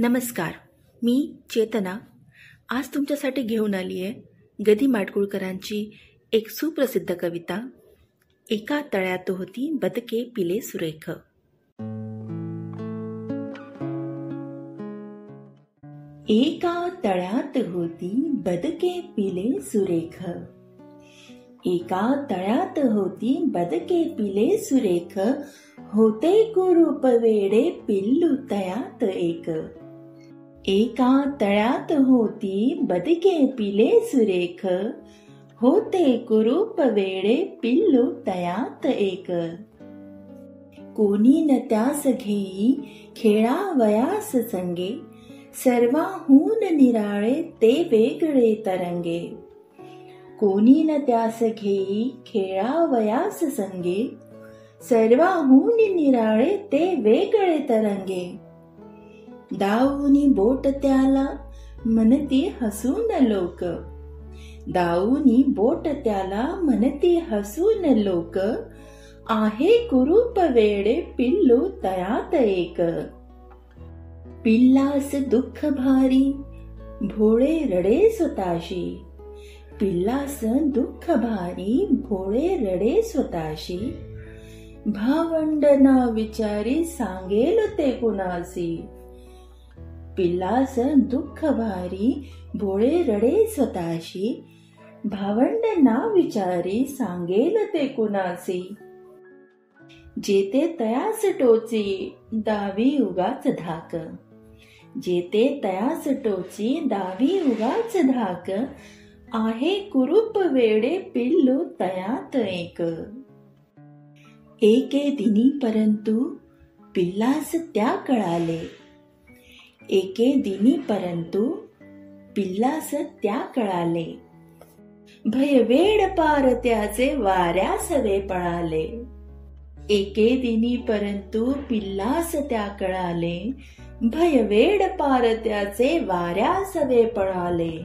नमस्कार मी चेतना. आज तुमच्यासाठी घेऊन आली आहे गदी माडगुळकरांची एक सुप्रसिद्ध कविता एका तळ्यात होती बदके पिले सुरेख. एका तळ्यात होती बदके पिले सुरेख. एका तळ्यात होती बदके पिले सुरेख. होते कुरूप वेडे पिल्लू तयात एक. एका तळ्यात होती बदके पिले सुरेख. होते कुरूप वेडे पिल्लू तयात एक. कोणी न त्यास घेई खेळावयास संगे. सर्वाहून निराळे ते वेगळे तरंगे. कोणी न त्यास घेई खेळावयास संगे. सर्वाहून निराळे ते वेगळे तरंगे. दाऊनी बोट त्याला म्हणती हसून लोक. दाऊनी बोट त्याला म्हणती हसून लोक. आहे कुरूप वेळे पिल्लू तयात एक. पिल्लास दुःख भारी भोळे रडे स्वतःशी. पिल्लास दुःख भारी भोळे रडे स्वतःशी. भावंड ना विचारी सांगेल ते कुणासी पिल्लास दुःख भारी भोळे रडे स्वतःशी. भावंड ना विचारी सांगेल ते कुणासी जेते तयास टोची दावी उगाच धाक. जेते तयास टोची दावी उगाच धाक. आहे कुरूप वेडे पिल्लू तयात एक. एके दिनी परंतु पिल्लास त्या कळाले. एके दिनी परंतु पिल्लास त्या कळाले. भय वेड पार त्याचे वाऱ्या सवे पळाले. एके दिनी परंतु पिल्लास त्या कळाले. भय वेड पार त्याचे वाऱ्या सवे पळाले.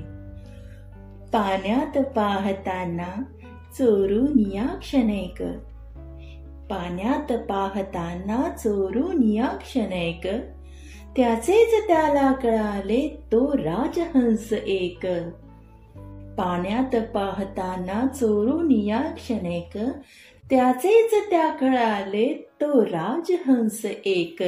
पाण्यात पाहताना चोरून या क्षणैक पाण्यात पाहताना चोरून या क्षणैक त्याचेच त्याला कळाले तो राजहंस एक. पाण्यात पाहताना चोरून या क्षणेक त्याचेच त्या कळाले तो राजहंस एक.